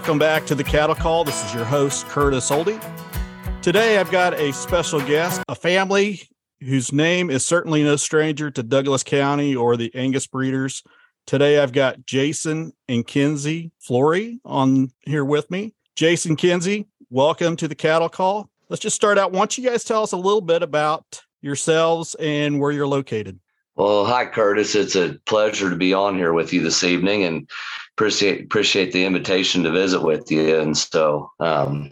Welcome back to the Cattle Call. This is your host, Curtis Oldie. Today, I've got a special guest, a family whose name is certainly no stranger to Douglas County or the Angus breeders. Today, I've got Jason and Kenzie Flory on here with me. Jason Kenzie, welcome to the Cattle Call. Let's just start out. Why don't you guys tell us a little bit about yourselves and where you're located? Well, hi, Curtis. It's a pleasure to be on here with you this evening and appreciate appreciate the invitation to visit with you. And so, um,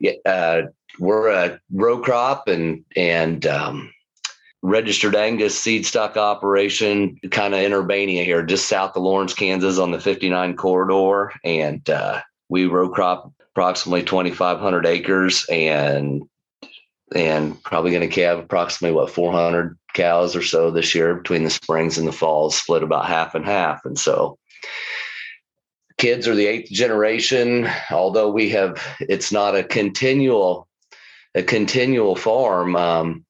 yeah, uh, we're a row crop and and um, registered Angus seed stock operation, kind of in Urbania here, just south of Lawrence, Kansas, on the 59 corridor, and uh, we row crop approximately 2,500 acres and and probably going to calve approximately what 400 cows or so this year between the springs and the falls, split about half and half. And so kids are the eighth generation, although we have it's not a continual a continual farm. Um,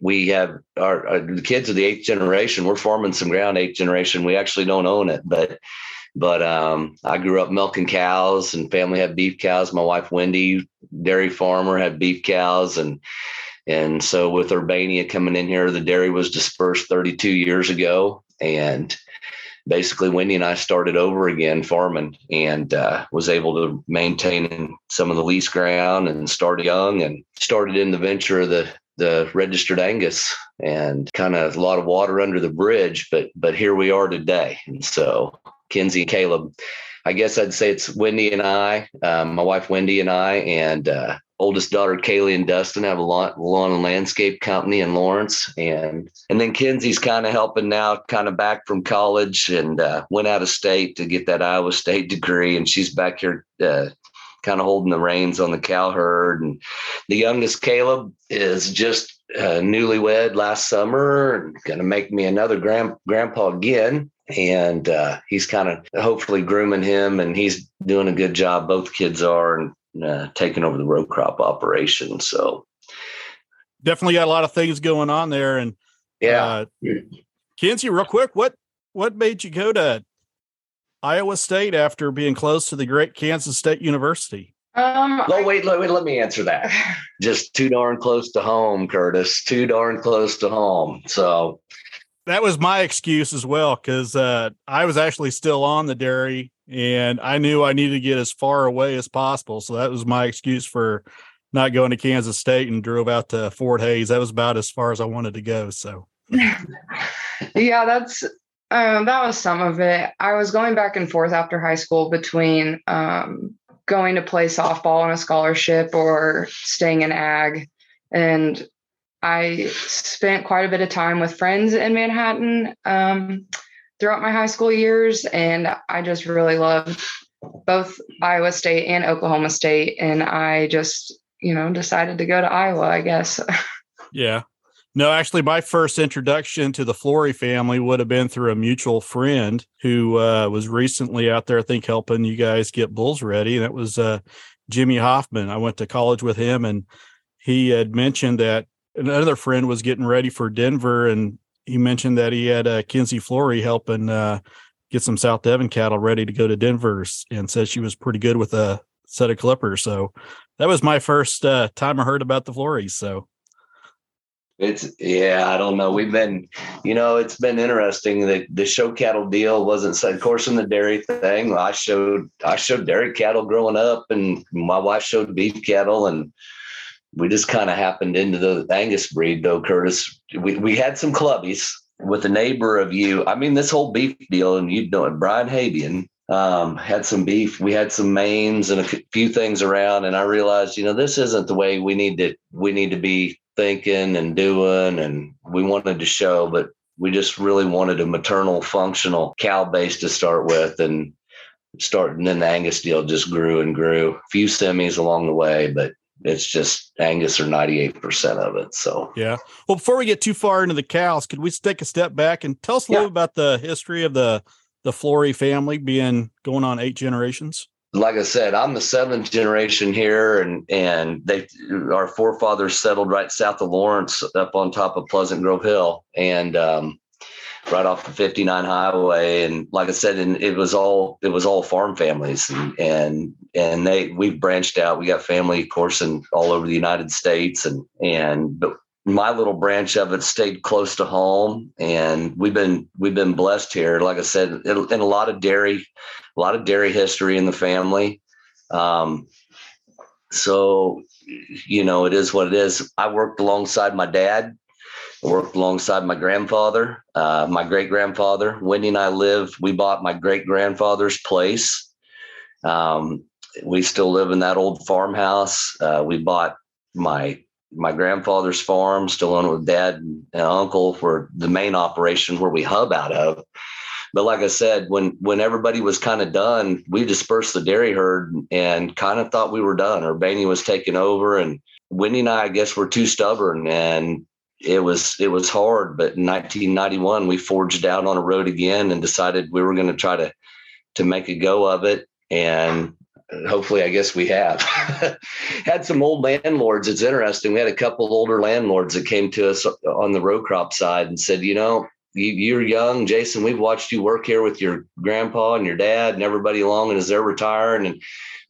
we have our, our, the kids of the eighth generation. We're farming some ground eighth generation. We actually don't own it, but but um, I grew up milking cows, and family had beef cows. My wife Wendy, dairy farmer, had beef cows, and and so with Urbania coming in here, the dairy was dispersed 32 years ago, and basically Wendy and I started over again farming, and uh, was able to maintain some of the lease ground and start young, and started in the venture of the the registered Angus and kind of a lot of water under the bridge, but but here we are today. And so Kenzie and Caleb. I guess I'd say it's Wendy and I, um, my wife Wendy and I, and uh, oldest daughter Kaylee and Dustin have a lawn, lawn and landscape company in Lawrence, and and then Kenzie's kind of helping now, kind of back from college, and uh, went out of state to get that Iowa State degree, and she's back here. Uh, kind of holding the reins on the cow herd and the youngest caleb is just uh, newlywed last summer and going to make me another grand, grandpa again and uh, he's kind of hopefully grooming him, and he's doing a good job. Both kids are, and uh, taking over the row crop operation. So definitely got a lot of things going on there. And yeah, uh, Kenzie, real quick, what what made you go to Iowa State after being close to the great Kansas State University? Um, no, wait, wait, wait, let me answer that. Just too darn close to home, Curtis. Too darn close to home. So that was my excuse as well because uh, I was actually still on the dairy and I knew I needed to get as far away as possible. So that was my excuse for not going to Kansas State and drove out to Fort Hays. That was about as far as I wanted to go. So, yeah, that's um, that was some of it. I was going back and forth after high school between um, going to play softball on a scholarship or staying in ag. And I spent quite a bit of time with friends in Manhattan um, throughout my high school years, and I just really loved both Iowa State and Oklahoma State. And I just, you know, decided to go to Iowa, I guess. yeah. No, actually, my first introduction to the Flory family would have been through a mutual friend who uh, was recently out there, I think, helping you guys get bulls ready. And it was uh, Jimmy Hoffman. I went to college with him, and he had mentioned that another friend was getting ready for Denver, and he mentioned that he had uh, Kenzie Flory helping uh, get some South Devon cattle ready to go to Denver, and said she was pretty good with a set of clippers. So that was my first uh, time I heard about the Florys. So it's yeah, I don't know. We've been, you know, it's been interesting. The the show cattle deal wasn't said, of course in the dairy thing. I showed I showed dairy cattle growing up, and my wife showed beef cattle, and we just kind of happened into the Angus breed though, Curtis. We we had some clubbies with a neighbor of you. I mean, this whole beef deal, and you know it, Brian Habian um, had some beef. We had some mains and a few things around, and I realized, you know, this isn't the way we need to we need to be thinking and doing, and we wanted to show, but we just really wanted a maternal, functional cow base to start with, and start and then the Angus deal just grew and grew. A few semis along the way, but it's just Angus or 98% of it. So, yeah. Well, before we get too far into the cows, could we take a step back and tell us a yeah. little about the history of the, the Flory family being going on eight generations? Like I said, I'm the seventh generation here, and and they our forefathers settled right south of Lawrence, up on top of Pleasant Grove Hill, and um, right off the 59 highway. And like I said, and it was all it was all farm families, and and and they we've branched out. We got family, of course, and all over the United States, and and but my little branch of it stayed close to home. And we've been we've been blessed here. Like i said and a lot of dairy a lot of dairy history in the family. Um, so you know it is what it is. I worked alongside my dad I worked alongside my grandfather uh, my great grandfather wendy and i lived we bought my great grandfather's place um, we still live in that old farmhouse uh, we bought my my grandfather's farm, still on with dad and, uncle for the main operation where we hub out of. But like I said, when when everybody was kind of done, we dispersed the dairy herd and kind of thought we were done. Urbania was taking over, and Wendy and I, I guess, were too stubborn, and it was it was hard. But in 1991, we forged out on a road again and decided we were going to try to to make a go of it. And hopefully i guess we have had some old landlords it's interesting we had a couple older landlords that came to us on the row crop side and said you know you, are young jason we've watched you work here with your grandpa and your dad and everybody along and as they're retiring and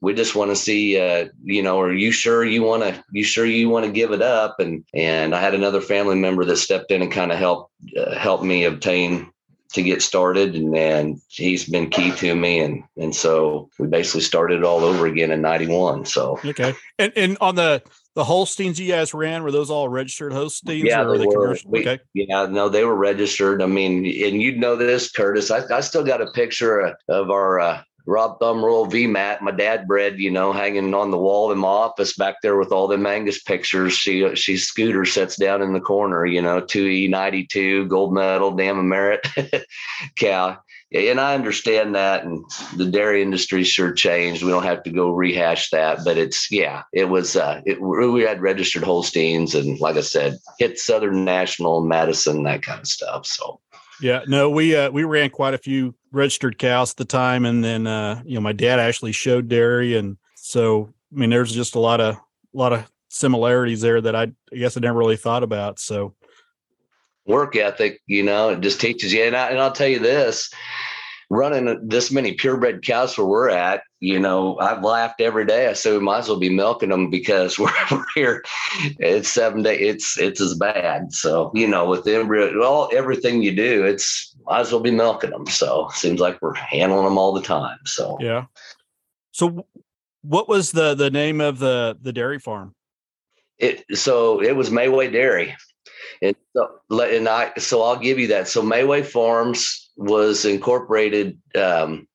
we just want to see uh, you know are you sure you want to you sure you want to give it up and and i had another family member that stepped in and kind of helped uh, helped me obtain to get started and, and he's been key to me and and so we basically started all over again in 91 so okay and and on the the Holsteins you guys ran were those all registered Holsteins? Yeah, they, they were. We, okay. Yeah, no, they were registered. I mean, and you know this, Curtis. I, I still got a picture of our uh, Rob Thumb Royal VMAT, my dad bred, you know, hanging on the wall in my office back there with all them Angus pictures. She she scooter sits down in the corner, you know, two E ninety two gold medal, Dam Merit cow. And I understand that, and the dairy industry sure changed. We don't have to go rehash that, but it's yeah, it was. Uh, it, we had registered Holsteins, and like I said, hit Southern National, Madison, that kind of stuff. So yeah, no, we uh, we ran quite a few registered cows at the time, and then uh, you know my dad actually showed dairy, and so I mean there's just a lot of a lot of similarities there that I, I guess I never really thought about. So work ethic, you know, it just teaches you. And, I, and I'll tell you this, running this many purebred cows where we're at, you know, I've laughed every day. I said we might as well be milking them because we're, we're here. It's seven days. It's it's as bad. So you know, with embryo, all everything you do, it's might as well be milking them. So seems like we're handling them all the time. So yeah. So what was the the name of the the dairy farm? It so it was Mayway Dairy. And so, and I, so I'll give you that. So Mayway Farms was incorporated um,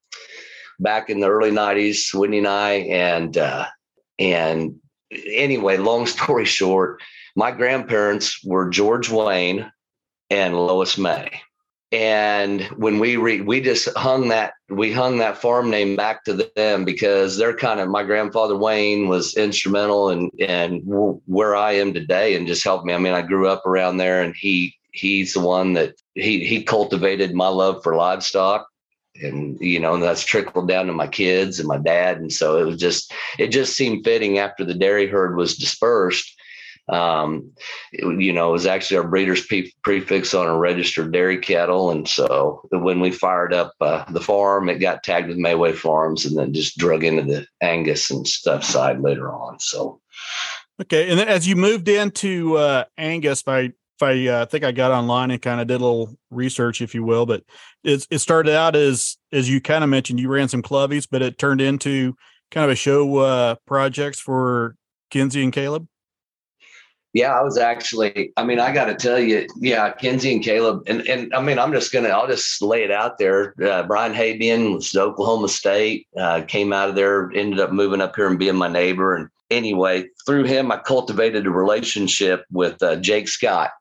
back in the early '90s. Wendy and I, and uh, and anyway, long story short, my grandparents were George Wayne and Lois May and when we re, we just hung that we hung that farm name back to them because they're kind of my grandfather Wayne was instrumental and and where I am today and just helped me. I mean, I grew up around there, and he he's the one that he he cultivated my love for livestock and you know and that's trickled down to my kids and my dad and so it was just it just seemed fitting after the dairy herd was dispersed um, you know, it was actually our breeder's pre- prefix on a registered dairy cattle. And so when we fired up uh, the farm, it got tagged with Mayway Farms and then just drug into the Angus and stuff side later on. So, okay. And then as you moved into uh, Angus, by I uh, think I got online and kind of did a little research, if you will, but it, it started out as as you kind of mentioned, you ran some clubbies, but it turned into kind of a show uh, projects for Kenzie and Caleb. Yeah, I was actually. I mean, I got to tell you, yeah, Kenzie and Caleb, and and I mean, I'm just gonna, I'll just lay it out there. Uh, Brian Habian was Oklahoma State, uh, came out of there, ended up moving up here and being my neighbor. And anyway, through him, I cultivated a relationship with uh, Jake Scott,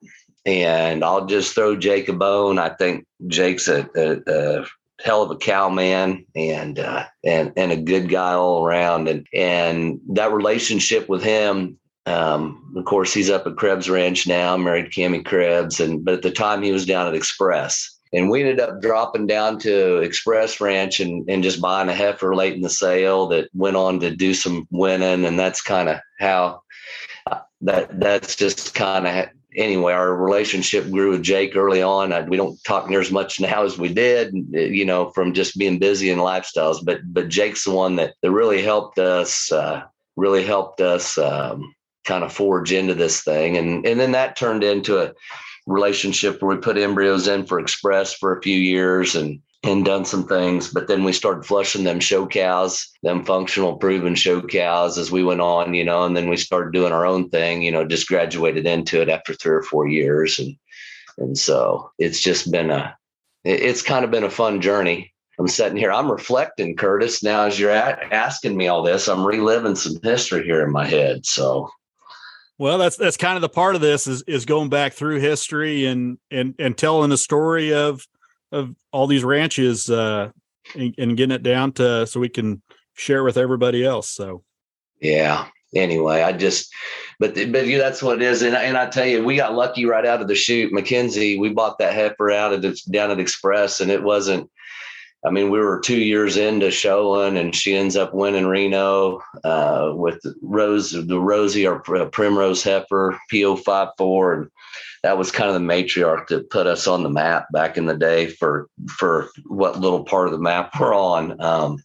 and I'll just throw Jake a bone. I think Jake's a, a, a hell of a cowman and uh, and and a good guy all around and and that relationship with him um, of course, he's up at Krebs Ranch now, married Cami Krebs, and but at the time he was down at Express. And we ended up dropping down to Express Ranch and, and just buying a heifer late in the sale that went on to do some winning. And that's kind of how that that's just kind of anyway, our relationship grew with Jake early on. I, we don't talk near as much now as we did, you know, from just being busy in lifestyles. But but Jake's the one that that really helped us. Uh, really helped us um, kind of forge into this thing, and and then that turned into a relationship where we put embryos in for Express for a few years and and done some things. But then we started flushing them show cows, them functional proven show cows as we went on, you know, and then we started doing our own thing, you know, just graduated into it after three or four years. And and so it's just been a it's kind of been a fun journey. I'm sitting here, I'm reflecting, Curtis. Now, as you're at, asking me all this, I'm reliving some history here in my head. So well, that's that's kind of the part of this is is going back through history and and and telling the story of of all these ranches uh, and, and getting it down to so we can share with everybody else. So, yeah. Anyway, I just, but but yeah, that's what it is, and and I tell you, we got lucky right out of the chute. Mackenzie, we bought that heifer out of the, down at Express, and it wasn't. I mean, we were two years into showing, and she ends up winning Reno uh, with Rose, the Rosie or Primrose heifer, PO five four, and that was kind of the matriarch that put us on the map back in the day for for what little part of the map we're on. Um,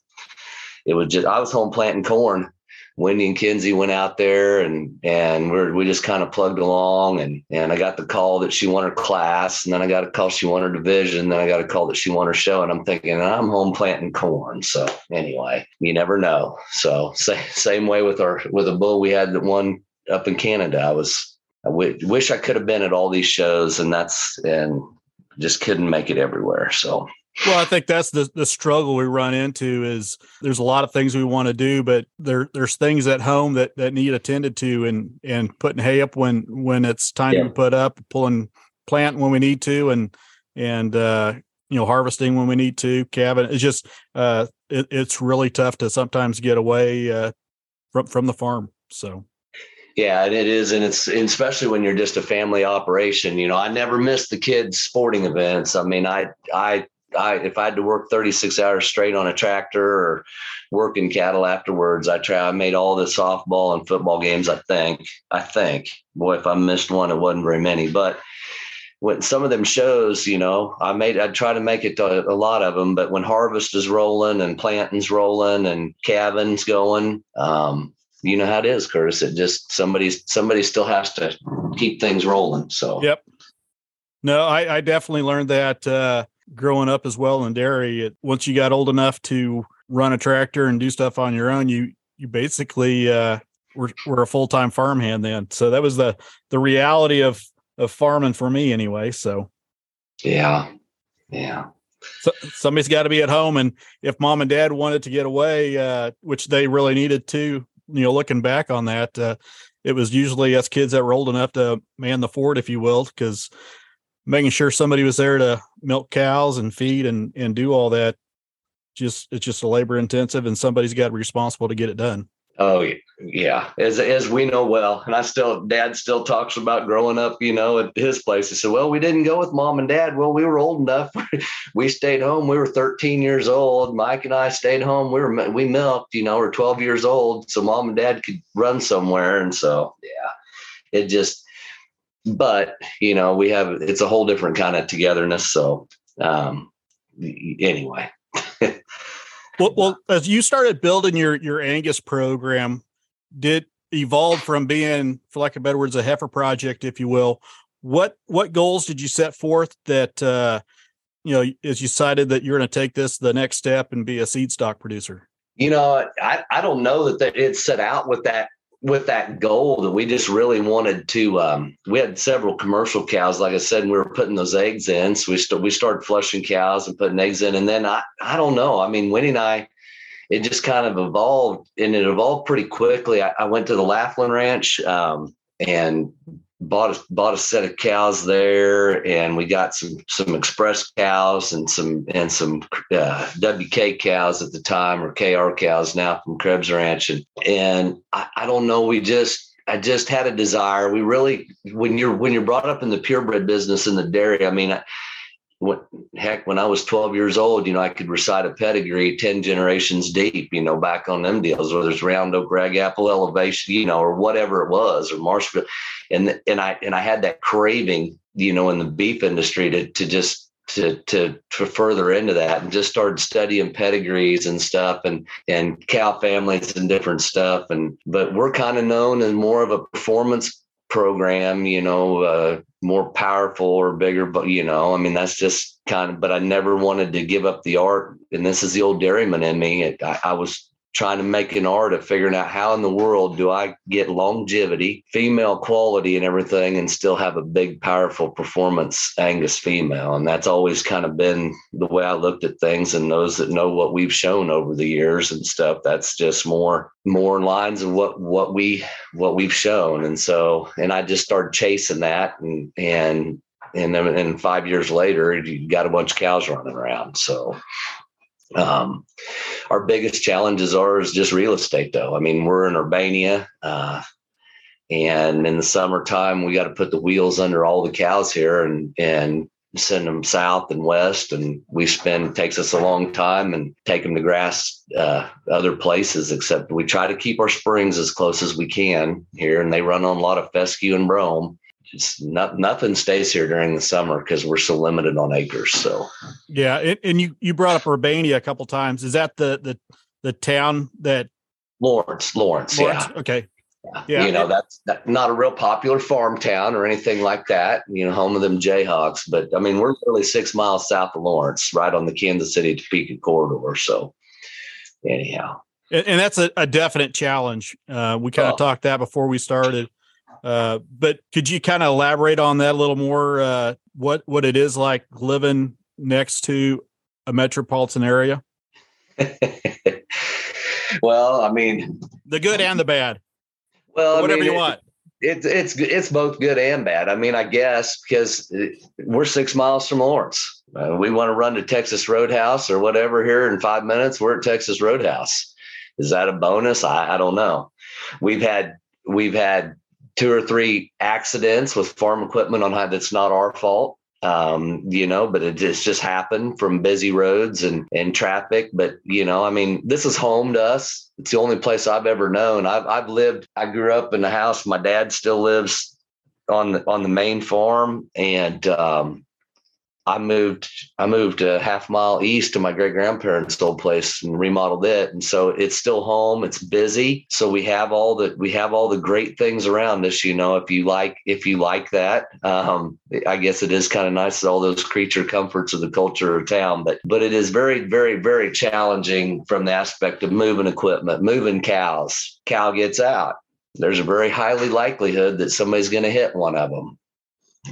it was just I was home planting corn. Wendy and Kenzie went out there and and we we just kind of plugged along and and I got the call that she won her class and then I got a call she won her division then I got a call that she won her show and I'm thinking I'm home planting corn so anyway you never know so same same way with our with a bull we had that won up in Canada I was I w- wish I could have been at all these shows, and that's and just couldn't make it everywhere. So. Well, I think that's the the struggle we run into is there's a lot of things we want to do, but there there's things at home that that need attended to, and and putting hay up when when it's time yeah. to put up, pulling plant when we need to, and and uh, you know harvesting when we need to. Cabin it's just uh, it, it's really tough to sometimes get away uh, from from the farm. So yeah, and it is, and it's and especially when you're just a family operation. You know, I never missed the kids' sporting events. I mean, I I I if I had to work 36 hours straight on a tractor or working cattle afterwards, I try. I made all the softball and football games. I think. I think. Boy, if I missed one, it wasn't very many, but when some of them shows, you know, I made, I try to make it to a lot of them, but when harvest is rolling and planting's rolling and calving's going, um, you know how it is, Curtis. It just somebody somebody still has to keep things rolling. So yep. No, I, I definitely learned that uh, growing up as well in dairy. It, once you got old enough to run a tractor and do stuff on your own, you you basically uh, were, were a full time farmhand then. So that was the the reality of of farming for me anyway. So yeah, yeah. So, somebody's got to be at home, and if mom and dad wanted to get away, uh, which they really needed to, you know, looking back on that, uh, it was usually us kids that were old enough to man the fort, if you will, because making sure somebody was there to milk cows and feed and and do all that just it's just a labor intensive and somebody's got to be responsible to get it done Oh yeah, as as we know well, and I still dad still talks about growing up, you know, at his place. He said, "Well, we didn't go with mom and dad. Well, we were old enough. we stayed home. We were 13 years old. Mike and I stayed home. We were we milked. You know, we're 12 years old, so mom and dad could run somewhere. And so yeah, it just. But you know, we have it's a whole different kind of togetherness. So um, anyway. Well, well, as you started building your your Angus program, did evolve from being, for lack of better words, a heifer project, if you will. What what goals did you set forth that uh, you know as you decided that you're going to take this the next step and be a seed stock producer? You know, I, I don't know that, that it set out with that with that goal that we just really wanted to um, we had several commercial cows like i said and we were putting those eggs in. So we, st- we started flushing cows and putting eggs in and then i i don't know. I mean winnie and i it just kind of evolved and it evolved pretty quickly. I, I went to the laughlin ranch um, and bought a bought a set of cows there, and we got some some express cows and some and some uh, WK cows at the time, or KR cows now from Krebs Ranch, and and I, I don't know, we just I just had a desire. We really when you're when you're brought up in the purebred business in the dairy, I mean. What heck when i was 12 years old you know i could recite a pedigree 10 generations deep you know back on them deals whether it's round oak rag apple elevation you know or whatever it was or marshfield. And and i and i had that craving you know in the beef industry to to just to to to further into that and just started studying pedigrees and stuff and and cow families and different stuff. And but we're kind of known as more of a performance program, you know, uh, more powerful or bigger, but you know, I mean, that's just kind of, but I never wanted to give up the art. And this is the old dairyman in me. It, I, I was trying to make an art of figuring out how in the world do I get longevity, female quality, and everything, and still have a big, powerful performance Angus female. And that's always kind of been the way I looked at things. And those that know what we've shown over the years and stuff, that's just more more in lines of what what we what we've shown. And so, and I just started chasing that, and and and then and five years later, you got a bunch of cows running around. So um, our biggest challenges are is just real estate, though. I mean, we're in Urbania, uh, and in the summertime, we got to put the wheels under all the cows here and and send them south and west. And we spend takes us a long time and take them to grass uh, other places. Except we try to keep our springs as close as we can here, and they run on a lot of fescue and brome not nothing stays here during the summer because we're so limited on acres. So yeah, and, and you you brought up Urbania a couple times. Is that the the the town that Lawrence Lawrence? Lawrence? Yeah. Okay. Yeah. yeah. You know, that's not a real popular farm town or anything like that, you know, home of them Jayhawks. But I mean, we're really six miles south of Lawrence, right on the Kansas City Topeka corridor. So, anyhow. And, and that's a, a, definite challenge. Uh, we kind of oh. talked that before we started. Uh, but could you kind of elaborate on that a little more? Uh, what what it is like living next to a metropolitan area? well, I mean, the good and the bad. Well, whatever mean, you want. It's it's it's both good and bad. I mean, I guess because we're six miles from Lawrence. Uh, we want to run to Texas Roadhouse or whatever here in five minutes. We're at Texas Roadhouse. Is that a bonus? I, I don't know. We've had we've had two or three accidents with farm equipment on how that's not our fault um, you know, but it just just happened from busy roads and and traffic. But you know, I mean, this is home to us. It's the only place I've ever known. I've I've lived. I grew up in the house. My dad still lives on the on the main farm, and um, I moved I moved a half mile east to my great grandparents' old place and remodeled it. And so it's still home. It's busy. So we have all the we have all the great things around us, you know, if you like if you like that. Um, I guess it is kind of nice that all those creature comforts of the culture of town, but but it is very, very, very challenging from the aspect of moving equipment, moving cows. Cow gets out. There's a very highly likelihood that somebody's going to hit one of them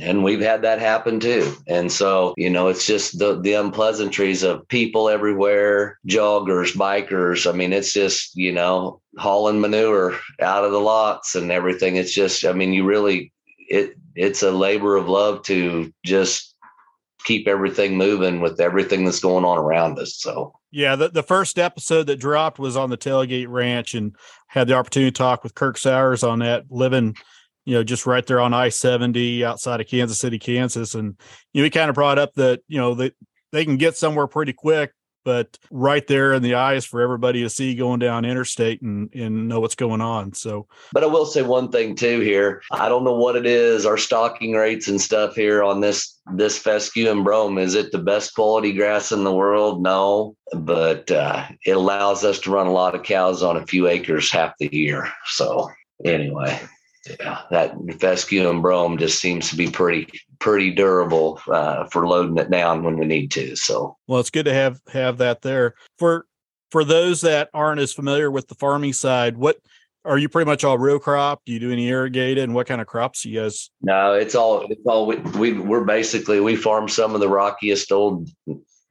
and we've had that happen too. And so you know it's just the the unpleasantries of people everywhere joggers bikers. I mean it's just you know hauling manure out of the lots and everything. It's just i mean you really it it's a labor of love to just keep everything moving with everything that's going on around us so. Yeah the, the first episode that dropped was on the tailgate ranch and had the opportunity to talk with kirk sowers on that living you know, just right there on I 70 outside of Kansas City, Kansas. And, you know, he kind of brought up that, you know, they, they can get somewhere pretty quick, but right there in the eyes for everybody to see going down interstate and, and know what's going on. So, but I will say one thing too here. I don't know what it is, our stocking rates and stuff here on this, this fescue and brome. Is it the best quality grass in the world? No, but uh, it allows us to run a lot of cows on a few acres half the year. So anyway yeah, that fescue and brome just seems to be pretty pretty durable uh, for loading it down when we need to. So well, it's good to have have that there for for those that aren't as familiar with the farming side. What are you pretty much all row crop? Do you do any irrigated? And what kind of crops you guys? No, it's all it's all we, we we're basically we farm some of the rockiest old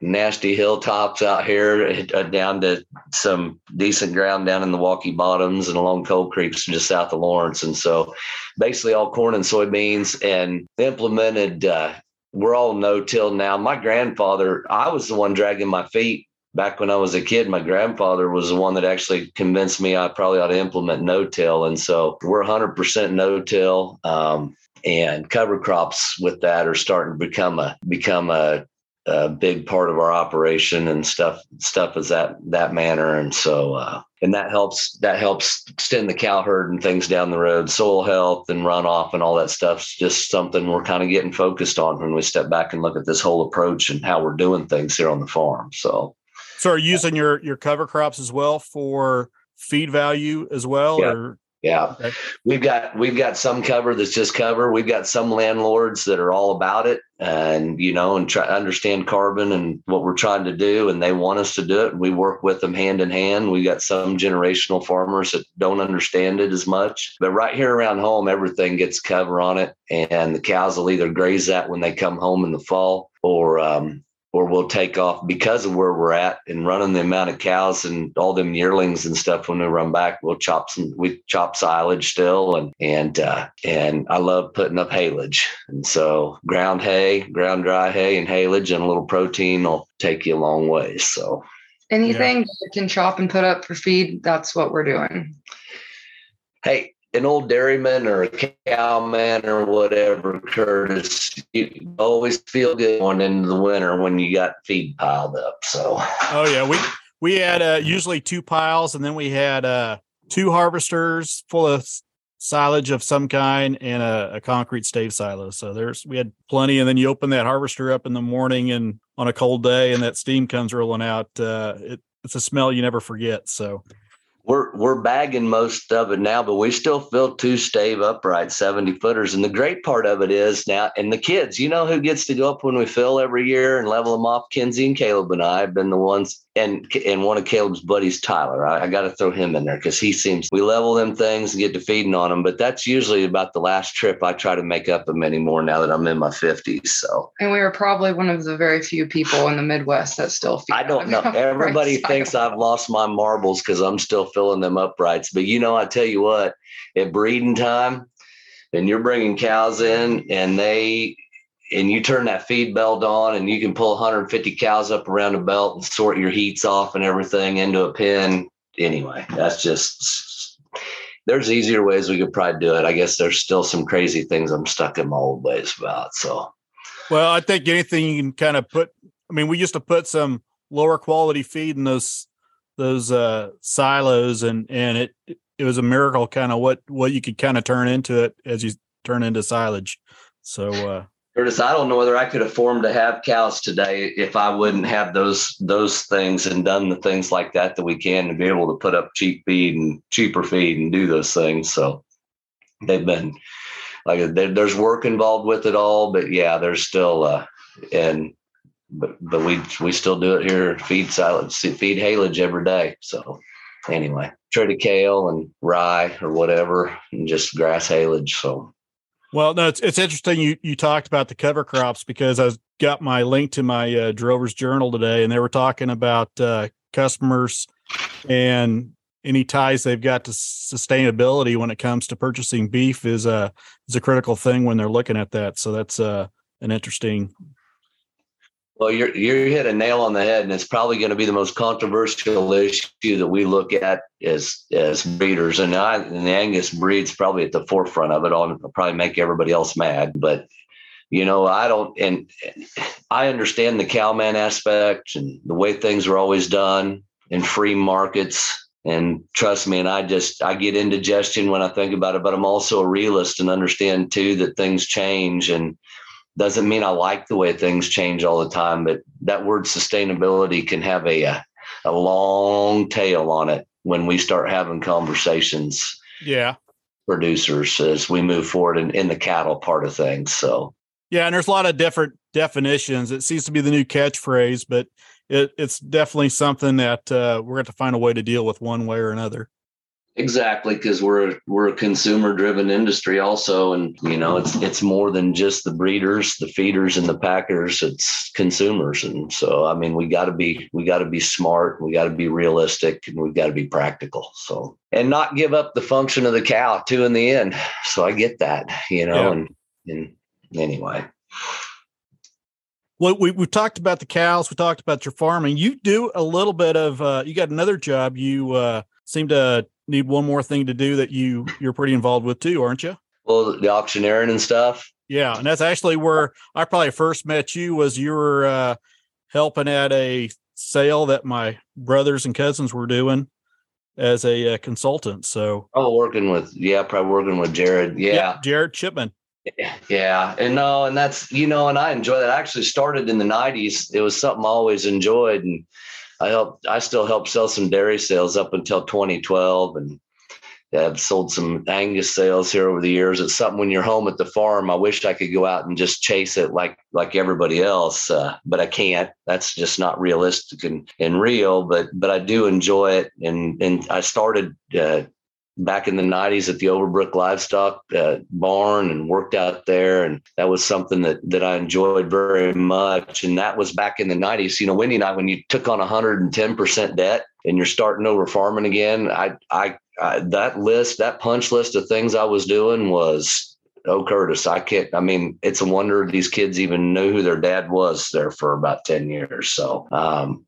nasty hilltops out here uh, down to some decent ground down in the Walkie Bottoms and along Cold Creeks just south of Lawrence. And so basically all corn and soybeans and implemented, uh, we're all no till now. My grandfather, I was the one dragging my feet back when I was a kid. My grandfather was the one that actually convinced me I probably ought to implement no till. And so we're 100% no till. Um, and cover crops with that are starting to become a become a a big part of our operation and stuff stuff is that that manner. And so uh, and that helps that helps extend the cow herd and things down the road. Soil health and runoff and all that stuff's just something we're kind of getting focused on when we step back and look at this whole approach and how we're doing things here on the farm. So so are you using your your cover crops as well for feed value as well yeah. or yeah. Okay. We've got we've got some cover that's just cover. We've got some landlords that are all about it and you know and try to understand carbon and what we're trying to do and they want us to do it. We work with them hand in hand. We've got some generational farmers that don't understand it as much. But right here around home everything gets cover on it and the cows will either graze that when they come home in the fall or um, or we'll take off because of where we're at and running the amount of cows and all them yearlings and stuff when we run back we'll chop some we chop silage still and and uh, and i love putting up haylage. And so ground hay ground dry hay and haylage and a little protein will take you a long ways so anything yeah. you can chop and put up for feed that's what we're doing. Hey an old dairyman or a cowman or whatever, Curtis, you always feel good going into the winter when you got feed piled up. So, oh yeah, we we had uh, usually two piles, and then we had uh, two harvesters full of silage of some kind and a, a, concrete stave silo. So there's we had plenty, and then you open that harvester up in the morning and on a cold day, and that steam comes rolling out. Uh, it, it's a smell you never forget. So we're we're bagging most of it now, but we still fill two stave upright 70 footers. And the great part of it is now, and the kids, you know who gets to go up when we fill every year and level them off? Kenzie and Caleb and I have been the ones and and one of Caleb's buddies, Tyler. I, I got to throw him in there because he seems we level them things and get to feeding on them. But that's usually about the last trip I try to make up them anymore now that I'm in my 50s. So and we are probably one of the very few people in the Midwest that still feed. I don't know. Everybody thinks I've lost my marbles because I'm still filling them uprights. But you know, I tell you what, at breeding time, and you're bringing cows in, and they and you turn that feed belt on and you can pull 150 cows up around the belt and sort your heats off and everything into a pen. Anyway, that's just there's easier ways we could probably do it. I guess there's still some crazy things I'm stuck in my old ways about. So well, I think anything you can kind of put I mean, we used to put some lower quality feed in those those uh silos and and it it was a miracle kind of what what you could kind of turn into it as you turn into silage. So uh Curtis, I don't know whether I could afford to have cows today if I wouldn't have those those things and done the things like that that we can to be able to put up cheap feed and cheaper feed and do those things. So they've been like there's work involved with it all, but yeah, there's still uh, and but but we we still do it here. Feed silage, feed haylage every day. So anyway, triticale and rye or whatever, and just grass haylage. So well, no, it's it's interesting you you talked about the cover crops because I got my link to my uh, Drovers Journal today, and they were talking about uh, customers and any ties they've got to sustainability when it comes to purchasing beef is a is a critical thing when they're looking at that. So that's uh, an interesting well, you're you hit a nail on the head, and it's probably going to be the most controversial issue that we look at as as breeders. And I and the Angus breed's probably at the forefront of it. I'll probably make everybody else mad, but you know, I don't, and I understand the cowman aspect and the way things are always done in free markets. And trust me, and I just I get indigestion when I think about it, but I'm also a realist and understand too that things change and doesn't mean I like the way things change all the time, but that word sustainability can have a, a, a long tail on it when we start having conversations. Yeah. Producers as we move forward in, in the cattle part of things. So, yeah, and there's a lot of different definitions. It seems to be the new catchphrase, but it, it's definitely something that uh, we're going to find a way to deal with one way or another. Exactly, because we're we're a consumer driven industry also, and you know it's it's more than just the breeders, the feeders, and the packers. It's consumers, and so I mean we got to be we got to be smart, we got to be realistic, and we've got to be practical. So and not give up the function of the cow too in the end. So I get that, you know, yeah. and and anyway. Well, we we talked about the cows. We talked about your farming. You do a little bit of. Uh, you got another job. You uh, seem to need one more thing to do that you you're pretty involved with too, aren't you? Well, the auctioneering and stuff. Yeah, and that's actually where I probably first met you. Was you were uh, helping at a sale that my brothers and cousins were doing as a uh, consultant. So, oh, working with yeah, probably working with Jared. Yeah, yeah Jared Chipman. Yeah, and no, and that's you know, and I enjoy that. I actually started in the '90s. It was something I always enjoyed, and I helped. I still help sell some dairy sales up until 2012, and I've sold some Angus sales here over the years. It's something when you're home at the farm. I wish I could go out and just chase it like like everybody else, uh, but I can't. That's just not realistic and, and real. But but I do enjoy it, and and I started uh, back in the 90s at the Overbrook Livestock uh, Barn and worked out there. And that was something that, that I enjoyed very much. And that was back in the 90s. You know, Wendy and I, when you took on 110% debt and you're starting over farming again, I, I, I, that list, that punch list of things I was doing was oh curtis i can't i mean it's a wonder these kids even knew who their dad was there for about 10 years so um,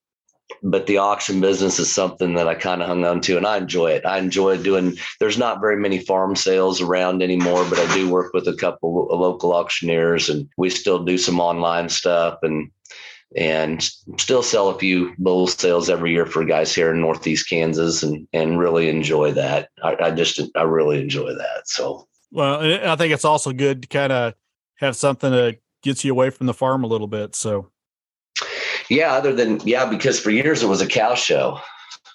but the auction business is something that I kind of hung on to and I enjoy it. I enjoy doing, there's not very many farm sales around anymore, but I do work with a couple of local auctioneers and we still do some online stuff and, and still sell a few bull sales every year for guys here in Northeast Kansas and, and really enjoy that. I, I just, I really enjoy that. So, well, I think it's also good to kind of have something that gets you away from the farm a little bit. So, yeah, other than yeah, because for years it was a cow show.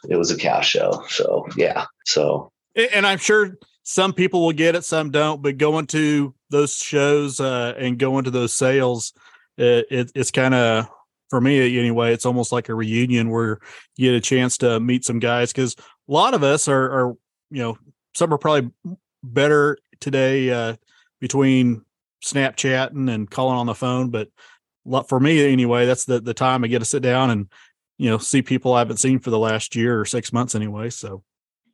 It was a cow show. So yeah. So and I'm sure some people will get it, some don't. But going to those shows uh, and going to those sales, it, it it's kind of for me anyway. It's almost like a reunion where you get a chance to meet some guys because a lot of us are, are you know some are probably better today uh, between Snapchatting and calling on the phone, but for me anyway, that's the the time I get to sit down and you know see people I haven't seen for the last year or six months anyway. So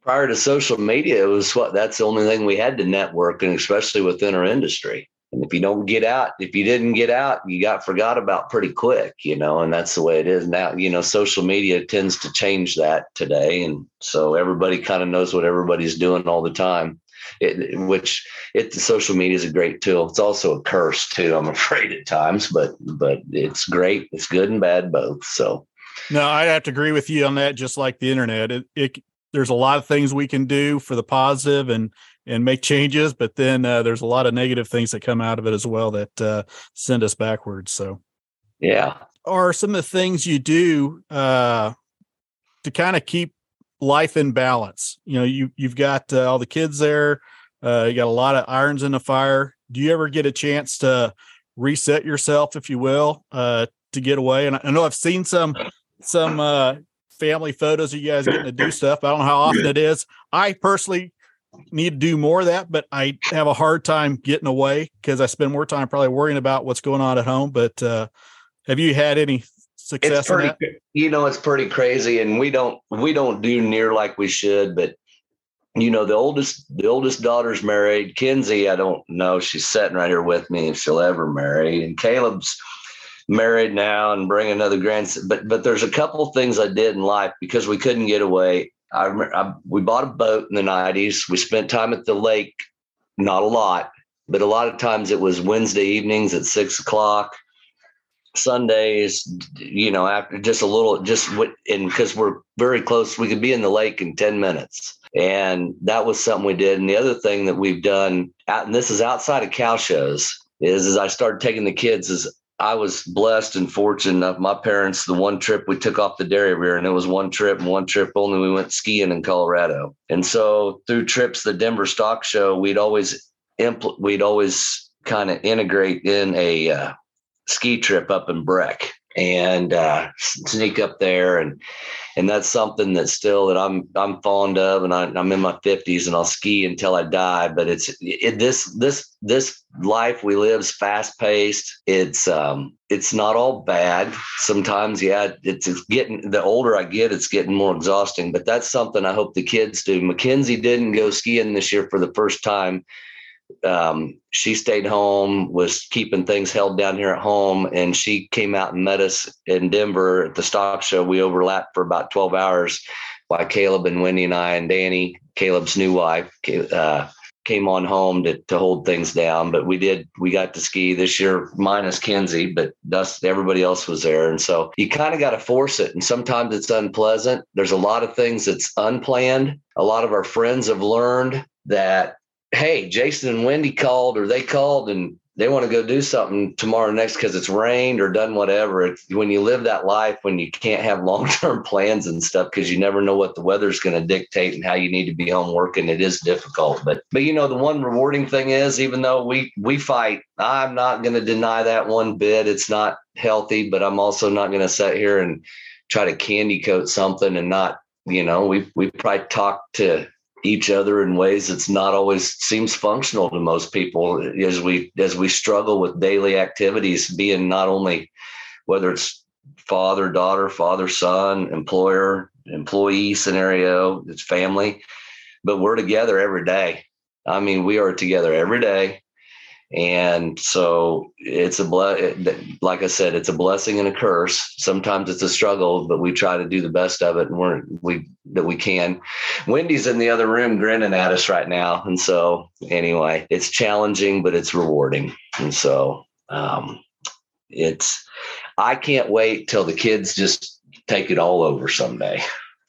prior to social media, it was what that's the only thing we had to network, and especially within our industry. And if you don't get out, if you didn't get out, you got forgot about pretty quick, you know, and that's the way it is now. You know, social media tends to change that today. And so everybody kind of knows what everybody's doing all the time it, which it social media is a great tool. It's also a curse too. I'm afraid at times, but but it's great. It's good and bad both. So no, I have to agree with you on that. Just like the internet, it, it there's a lot of things we can do for the positive and and make changes, but then uh, there's a lot of negative things that come out of it as well that uh, send us backwards. So yeah, are some of the things you do uh, to kind of keep life in balance. You know, you you've got uh, all the kids there. Uh, you got a lot of irons in the fire. Do you ever get a chance to reset yourself, if you will, uh, to get away? And I know I've seen some some uh, family photos of you guys getting to do stuff. I don't know how often it is. I personally need to do more of that, but I have a hard time getting away because I spend more time probably worrying about what's going on at home. But uh, have you had any success it's pretty, you know it's pretty crazy and we don't we don't do near like we should but you know the oldest the oldest daughter's married. Kenzie i don't know she's sitting right here with me if she'll ever marry and caleb's married now and bring another grandson but but there's a couple things i did in life because we couldn't get away. I, I we bought a boat in the 90s we spent time at the lake not a lot but a lot of times it was wednesday evenings at six o'clock Sundays, you know, after just a little, just what, and because we're very close, we could be in the lake in 10 minutes. And that was something we did. And the other thing that we've done, and this is outside of cow shows, is as I started taking the kids, is I was blessed and fortunate. Enough. My parents, the one trip we took off the dairy rear, and it was one trip and one trip only. We went skiing in Colorado, and so through trips, the Denver Stock Show, we'd always impl- we'd always kind of integrate in a uh, ski trip up in Breck and uh, sneak up there. And and that's something that still that I'm I'm fond of and I, am in my 50s and I'll ski until I die but it's it, this this this life we live is fast paced it's um it's not all bad. Sometimes yeah it's, it's getting the older I get it's getting more exhausting but that's something I hope the kids do. Mackenzie didn't go skiing this year for the first time um, she stayed home, was keeping things held down here at home, and she came out and met us in Denver at the stock show. We overlapped for about 12 hours while Caleb and Wendy and I and Danny, Caleb's new wife, uh, came on home to, to hold things down. But we did, we got to ski this year minus Kenzie, but Dust, everybody else was there. And so you kind of got to force it. And sometimes it's unpleasant. There's a lot of things that's unplanned. A lot of our friends have learned that, hey, Jason and Wendy called or they called and they want to go do something tomorrow next because it's rained or done whatever. It's, when you live that life, when you can't have long term plans and stuff because you never know what the weather's going to dictate and how you need to be home working, it is difficult. But but you know the one rewarding thing is even though we we fight, I'm not going to deny that one bit. It's not healthy, but I'm also not going to sit here and try to candy coat something and not you know we we probably talk to each other in ways that's not always seems functional to most people as we as we struggle with daily activities being not only whether it's father daughter father son employer employee scenario it's family but we're together every day. I mean we are together every day and so it's a ble- like i said it's a blessing and a curse. Sometimes it's a struggle but we try to do the best of it and we're we that we can. Wendy's in the other room grinning at us right now. And so anyway it's challenging but it's rewarding. And so um it's i can't wait till the kids just take it all over someday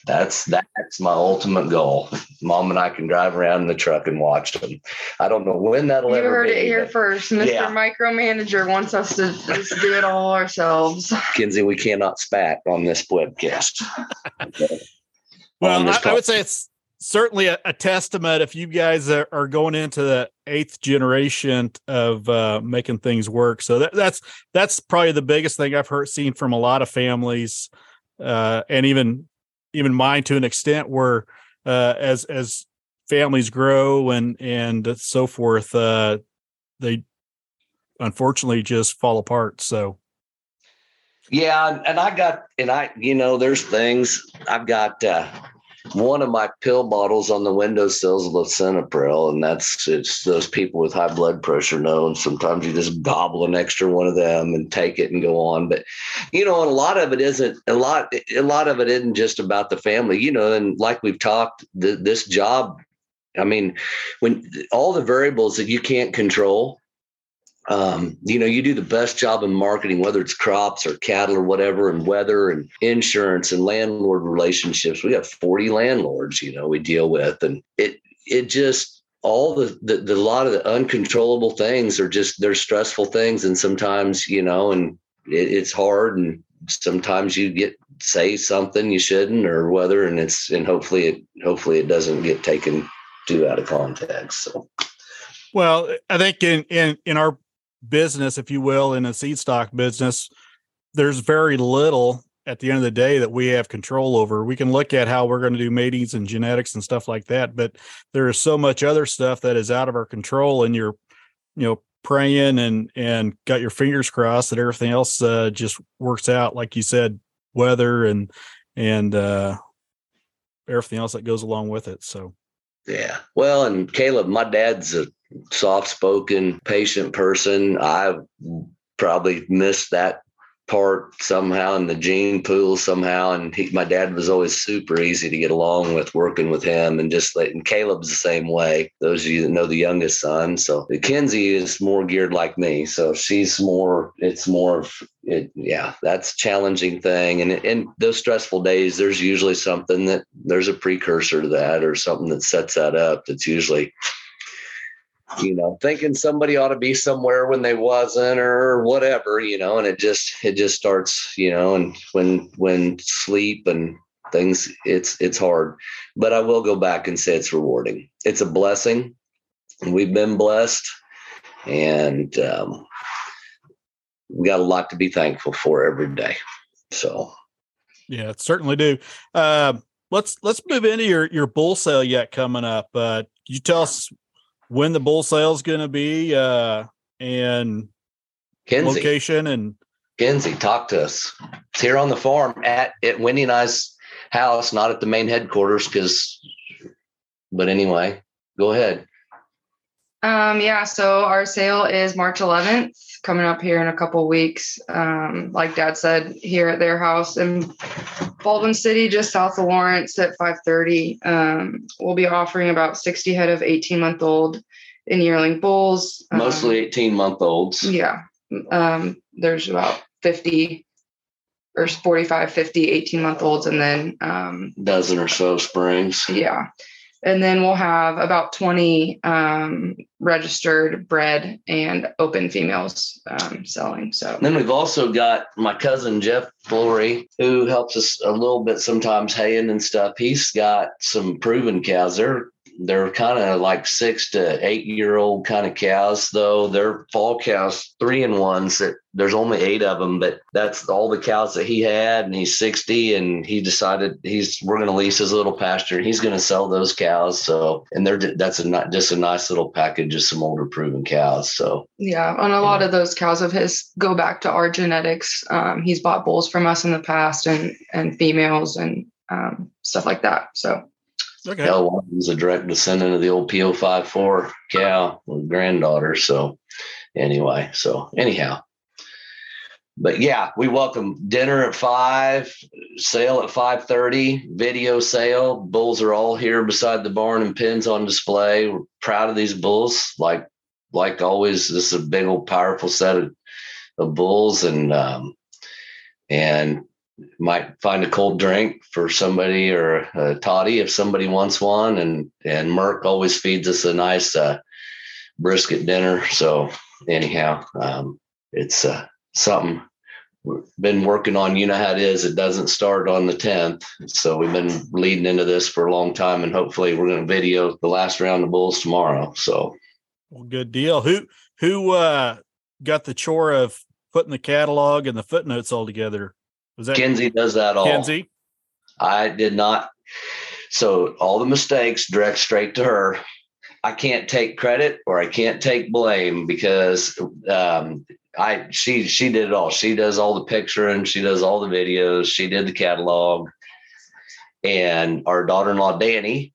that's that's my ultimate goal. Mom and I can drive around in the truck and watch them. I don't know when that'll you ever heard be, it here first. Mr. yeah. Micromanager wants us to just do it all ourselves. Kenzie, we cannot spat on this webcast. Okay. Well, this I, I would say it's certainly a, a testament if you guys are, are going into the eighth generation of uh, making things work. So that, that's that's probably the biggest thing I've heard seen from a lot of families, uh, and even even mine to an extent where uh, as as families grow and and so forth, uh, they unfortunately just fall apart. So Yeah, and I got and I, you know, there's things I've got uh one of my pill bottles on the windowsills of lisinopril, and that's it's those people with high blood pressure know. And sometimes you just gobble an extra one of them and take it and go on. But you know, a lot of it isn't a lot. A lot of it isn't just about the family, you know. And like we've talked, th- this job. I mean, when all the variables that you can't control, um, you know, you do the best job in marketing, whether it's crops or cattle or whatever, and weather and insurance and landlord relationships. We have 40 landlords, you know, we deal with, and it it just all the, the, the lot of the uncontrollable things are just they're stressful things, and sometimes you know, and it, it's hard, and sometimes you get say something you shouldn't or whether, and it's and hopefully it hopefully it doesn't get taken too out of context. So Well, I think in in in our business, if you will, in a seed stock business, there's very little at the end of the day that we have control over. We can look at how we're going to do matings and genetics and stuff like that, but there is so much other stuff that is out of our control, and you're, you know, praying and and got your fingers crossed that everything else uh, just works out, like you said, weather and and uh, everything else that goes along with it. So. Yeah. Well, and Caleb, my dad's a soft spoken, patient person. I probably missed that part somehow in the gene pool somehow. And he, my dad was always super easy to get along with working with him and just letting Caleb's the same way. Those of you that know the youngest son. So Kenzie is more geared like me. So she's more, it's more of it. Yeah, that's challenging thing. And in those stressful days, there's usually something that there's a precursor to that or something that sets that up. That's usually you know thinking somebody ought to be somewhere when they wasn't or whatever you know and it just it just starts you know and when when sleep and things it's it's hard but i will go back and say it's rewarding it's a blessing we've been blessed and um, we got a lot to be thankful for every day so Yeah, certainly do. Uh, let's let's move into your your bull sale yet coming up. Uh, you tell us when the bull sale is going to be uh, and Kenzie, location and Kenzie, talk to us. It's here on the farm at at Wendy and I's house, not at the main headquarters, because. But anyway, go ahead. Um, yeah, so our sale is March 11th, coming up here in a couple weeks. Um, like Dad said, here at their house in Baldwin City, just south of Lawrence at 5:30. Um, we'll be offering about 60 head of 18 month old and yearling bulls. Um, Mostly 18 month olds. yeah. Um, there's about 50 or 45, 50, 18 month olds, and then um, Dozen or so springs. yeah. And then we'll have about 20 um, registered bred and open females um, selling. So, Then we've also got my cousin Jeff Flory, who helps us a little bit sometimes haying and stuff. He's got some proven cows. They're they're kind of like six to eight year old kind of cows, though. They're fall cows, three and ones. That there's only eight of them, but that's all the cows that he had, and he's 60, and he decided he's we're going to lease his little pasture. He's going to sell those cows. So, and they're that's a not just a nice little package of some older proven cows. So, yeah, and a lot of those cows of his go back to our genetics. Um, he's bought bulls from us in the past and and females and um, stuff like that. So, Okay. Was a direct descendant of the old PO54 cow, granddaughter. So, anyway, so anyhow, but yeah, we welcome dinner at five, sale at five thirty, video sale. Bulls are all here beside the barn and pins on display. We're proud of these bulls. Like, like always, this is a big old powerful set of, of bulls, and um, and might find a cold drink for somebody or a toddy if somebody wants one. And and Merck always feeds us a nice uh, brisket dinner. So anyhow, um, it's uh, something we've been working on. You know how it is. It doesn't start on the 10th. So we've been leading into this for a long time, and hopefully we're going to video the last round of bulls tomorrow. So Well, good deal. Who who uh got the chore of putting the catalog and the footnotes all together? Was that Kenzie does that all. Kenzie? I did not. So all the mistakes direct straight to her. I can't take credit or I can't take blame because um, I she she did it all. She does all the picturing, she does all the videos, she did the catalog, and our daughter-in-law Danny,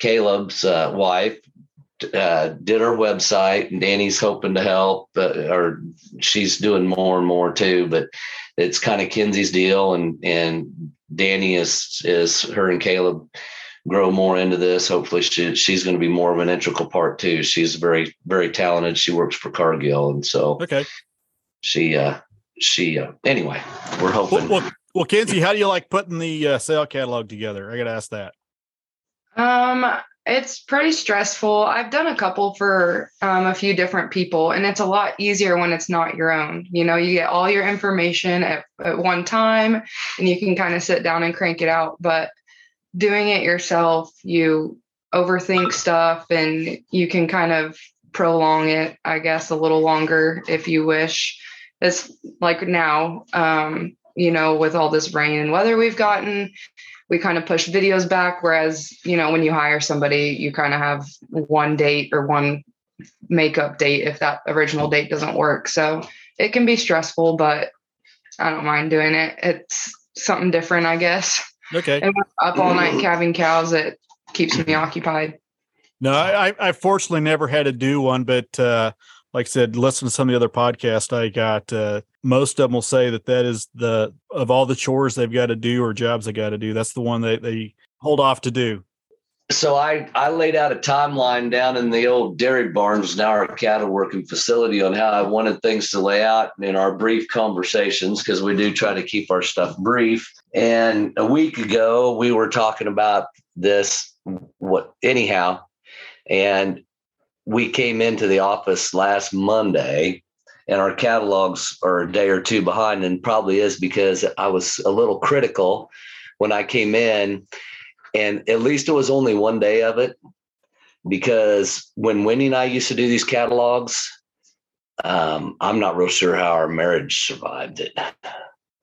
Caleb's uh, wife, uh, did our website. And Danny's hoping to help, uh, or she's doing more and more too. But it's kind of Kenzie's deal, and and Danny is is her and Caleb grow more into this. Hopefully, she she's going to be more of an integral part too. She's very very talented. She works for Cargill, and so Okay. she uh she uh, anyway. We're hoping. well, well, Kenzie, how do you like putting the uh, sale catalog together? I got to ask that. um, it's pretty stressful. I've done a couple for um, a few different people, and it's a lot easier when it's not your own. You know, you get all your information at, at one time, and you can kind of sit down and crank it out. But doing it yourself, you overthink stuff, and you can kind of prolong it, I guess, a little longer if you wish. It's like now, um, you know, with all this rain and weather we've gotten, we kind of push videos back. Whereas, you know, when you hire somebody, you kind of have one date or one makeup date if that original date doesn't work. So it can be stressful, but I don't mind doing it. It's something different, I guess. Okay. And up all night calving cows, it keeps me occupied. No, I, I- I fortunately never had to do one, but uh, like I said, listen to some of the other podcasts I got. Uh, most of them will say that that is the of all the chores they've got to do or jobs they got to do. That's the one that they hold off to do. So I, I laid out a timeline down in the old dairy barns, now our cattle working facility, on how I wanted things to lay out in our brief conversations because we do try to keep our stuff brief. And a week ago, we were talking about this. What anyhow, and we came into the office last Monday, and our catalogs are a day or two behind, and probably is because I was a little critical when I came in and at least it was only one day of it because when Wendy and I used to do these catalogs, um, I'm not real sure how our marriage survived it.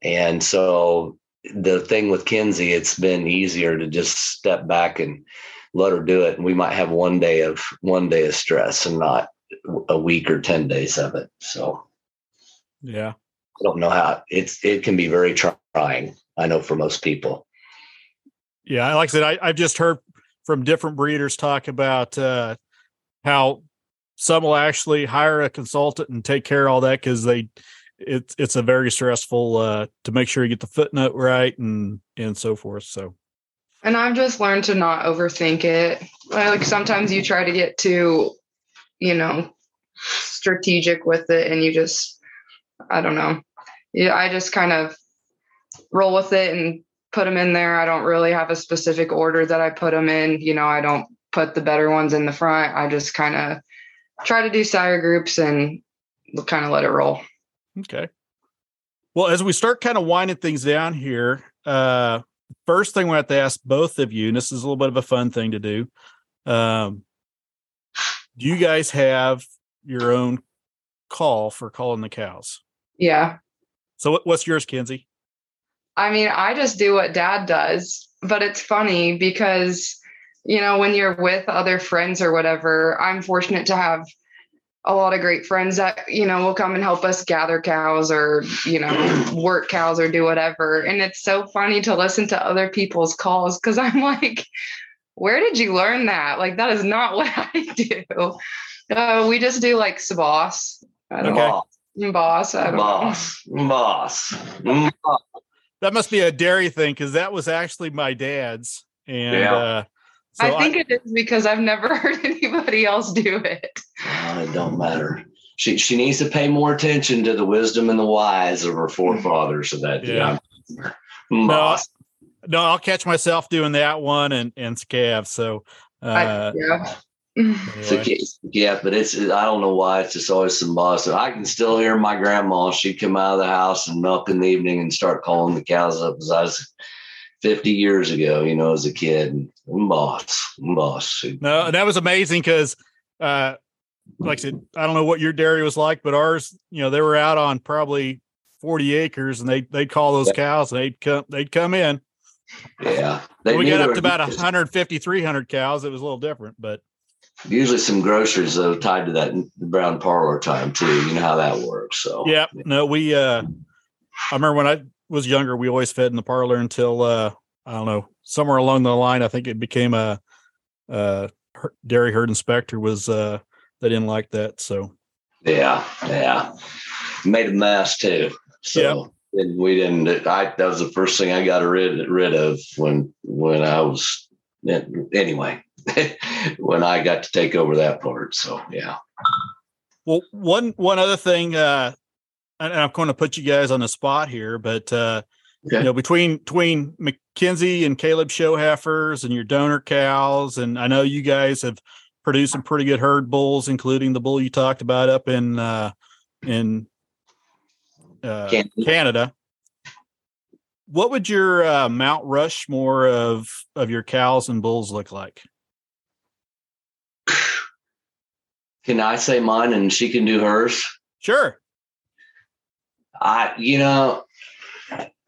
And so the thing with Kenzie it's been easier to just step back and let her do it. And we might have one day of one day of stress and not a week or 10 days of it. So Yeah. I don't know how it's, it can be very trying. I know for most people. Yeah, like I said, I, I've just heard from different breeders talk about uh, how some will actually hire a consultant and take care of all that because they it's it's a very stressful uh to make sure you get the footnote right and and so forth so and i've just learned to not overthink it. Like sometimes you try to get too you know strategic with it and you just i don't know. Yeah i just kind of roll with it and put them in there. I don't really have a specific order that i put them in. You know i don't put the better ones in the front. I just kind of try to do sire groups and kind of let it roll. Okay. Well, as we start kind of winding things down here, uh, first thing we have to ask both of you, and this is a little bit of a fun thing to do. Um, do you guys have your own call for calling the cows? Yeah. So what, what's yours, Kenzie? I mean, I just do what dad does, but it's funny because, you know, when you're with other friends or whatever, I'm fortunate to have a lot of great friends that you know will come and help us gather cows or you know work cows or do whatever. And it's so funny to listen to other people's calls because i'm like where did you learn that? Like that is not what i do. Uh, we just do like sabos I don't okay. know boss I don't boss. Boss. That must be a dairy thing because that was actually my dad's. And yeah. uh so I think I, it is because I've never heard anybody else do it. It don't matter. She she needs to pay more attention to the wisdom and the wise of her forefathers. So that yeah. No, no, I'll catch myself doing that one and and scav. So uh, I, yeah. Anyway. yeah, but it's I don't know why it's just always some boss. I can still hear my grandma. She'd come out of the house and milk in the evening and start calling the cows up as I was 50 years ago, you know, as a kid. Boss, boss. No, that was amazing because, uh, like I said, I don't know what your dairy was like, but ours, you know, they were out on probably 40 acres and they, they'd call those cows and they'd come, they'd come in. Yeah. we got up to about 150, 300 cows. It was a little different, but usually some groceries though tied to that brown parlor time too. You know how that works. So, yeah, no, we, uh, I remember when I was younger, we always fed in the parlor until uh, I don't know somewhere along the line. I think it became a, a dairy herd inspector was uh, they didn't like that. So yeah, yeah, made a mess too. So yeah. we didn't. I that was the first thing I got rid rid of when when I was anyway when I got to take over that part. So yeah. Well, one one other thing uh, and I'm going to put you guys on the spot here, but uh, okay. you know, between between McKenzie and Caleb show heifers and your donor cows, and I know you guys have produced some pretty good herd bulls, including the bull you talked about up in uh, in uh, Canada. Canada. What would your uh, Mount Rushmore of of your cows and bulls look like? Can I say mine and she can do hers? Sure. I, you know,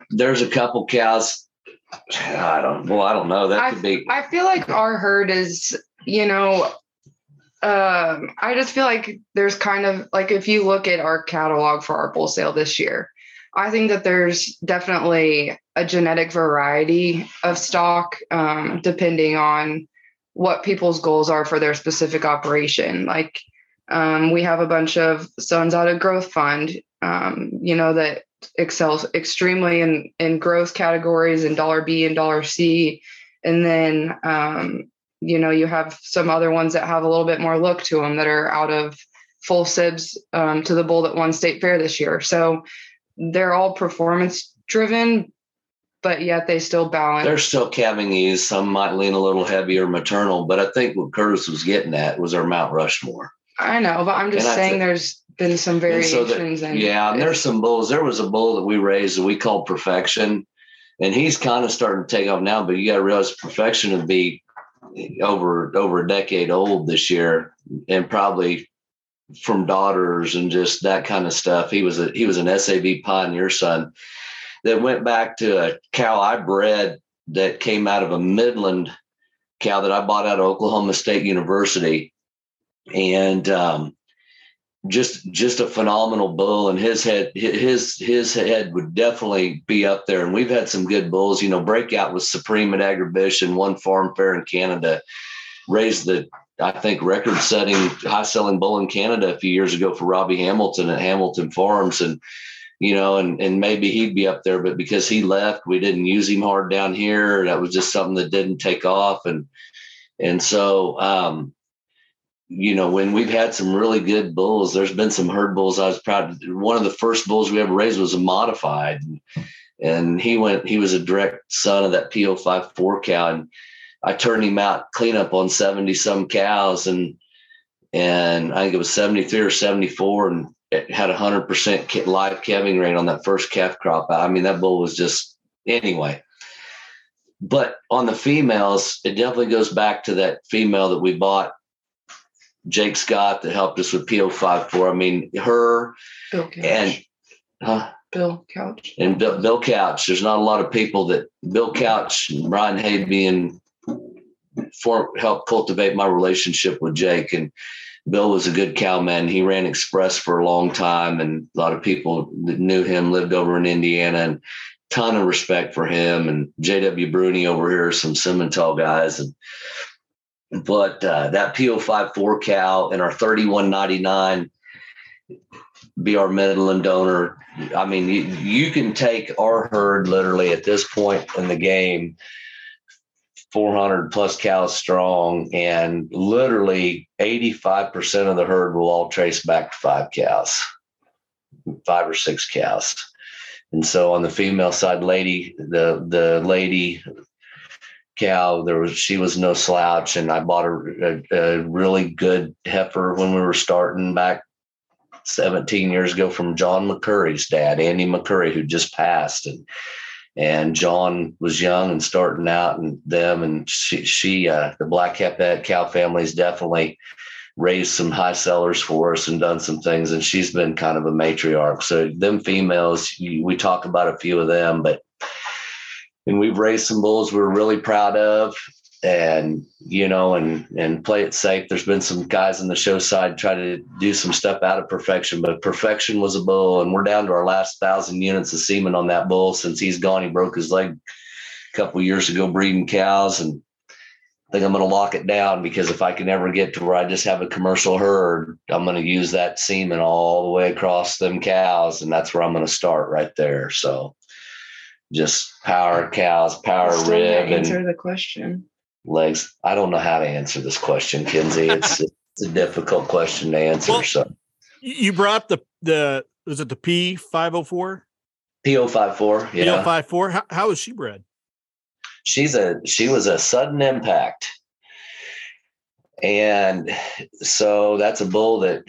there's a couple cows. I don't. Well, I don't know. That I, could be. I feel like our herd is, you know, um, I just feel like there's kind of like if you look at our catalog for our bull sale this year, I think that there's definitely a genetic variety of stock, um, depending on what people's goals are for their specific operation. Like um, we have a bunch of sons out of Growth Fund um, you know, that excels extremely in, in growth categories and dollar B and dollar C. And then, um, you know, you have some other ones that have a little bit more look to them that are out of full sibs um, to the bull that won state fair this year. So they're all performance driven, but yet they still balance. They're still calving these. Some might lean a little heavier maternal, but I think what Curtis was getting at was our Mount Rushmore. I know, but I'm just and saying there's been some variations. And so yeah, and there's some bulls. There was a bull that we raised that we called Perfection, and he's kind of starting to take off now. But you got to realize Perfection would be over over a decade old this year, and probably from daughters and just that kind of stuff. He was a he was an SAV pioneer son that went back to a cow I bred that came out of a Midland cow that I bought out of Oklahoma State University, and um, just just a phenomenal bull and his head his his head would definitely be up there and we've had some good bulls you know breakout was supreme at agribition one farm fair in canada raised the I think, record setting high selling bull in Canada a few years ago for Robbie Hamilton at Hamilton Farms. And, you know, and, and maybe he'd be up there, but because he left, we didn't use him hard down here. That was just something that didn't take off. And, and so, um, you know, when we've had some really good bulls, there's been some herd bulls. I was proud. One of the first bulls we ever raised was a modified, and he went. He was a direct son of that P054 cow, and I turned him out cleanup on seventy some cows, and and I think it was seventy three or seventy four, and it had a hundred percent live calving rate on that first calf crop. I mean, that bull was just anyway. But on the females, it definitely goes back to that female that we bought Jake Scott that helped us with P054. I mean, her Bill Couch. and huh? Bill Couch. And Bill, Bill Couch. There's not a lot of people that Bill Couch and Brian Hayby and for helped cultivate my relationship with Jake. And Bill was a good cowman. He ran Express for a long time, and a lot of people that knew him lived over in Indiana. And ton of respect for him and JW Bruni over here, some Simmental guys, and but uh, that P054 cow and our 3199 be our Midland donor. I mean, you, you can take our herd literally at this point in the game, 400 plus cows strong, and literally 85% of the herd will all trace back to five cows, five or six cows. And so on the female side, lady, the the lady cow. There was she was no slouch, and I bought a, a, a, really good heifer when we were starting back 17 years ago from John McCurry's dad, Andy McCurry, who just passed, and and John was young and starting out, and them and she she uh, the Black Capet cow family's definitely raised some high sellers for us and done some things, and she's been kind of a matriarch. So them females, we talk about a few of them, but and we've raised some bulls we're really proud of. And you know and and play it safe. There's been some guys on the show side try to do some stuff out of perfection but perfection was a bull and we're down to our last thousand units of semen on that bull since he's gone. He broke his leg a couple years ago breeding cows and I think I'm going to lock it down because if I can ever get to where I just have a commercial herd, I'm going to use that semen all the way across them cows, and that's where I'm going to start right there. So, just power cows, power Still rib, didn't answer and the question. legs. I don't know how to answer this question, Kenzie. It's it's a difficult question to answer. Well- so You brought the the was it the P five hundred four PO oh five four, P oh yeah. five four? How how was she bred? she's a she was a sudden impact and so that's a bull that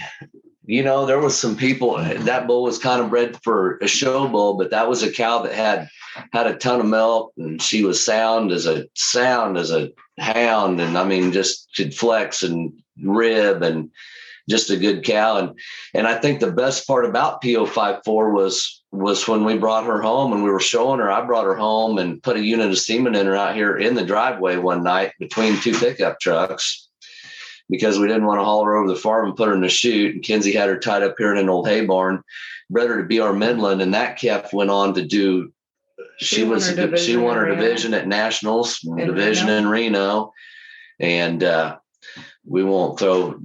you know there was some people that bull was kind of bred for a show bull but that was a cow that had had a ton of milk and she was sound as a sound as a hound and i mean just could flex and rib and just a good cow and and i think the best part about po54 was was when we brought her home and we were showing her. I brought her home and put a unit of semen in her out here in the driveway one night between two pickup trucks because we didn't want to haul her over the farm and put her in the chute. And Kenzie had her tied up here in an old hay barn, bred her to be our Midland, and that calf went on to do. She, She won was her she won her division at nationals, In division Reno. in Reno, and uh, we won't throw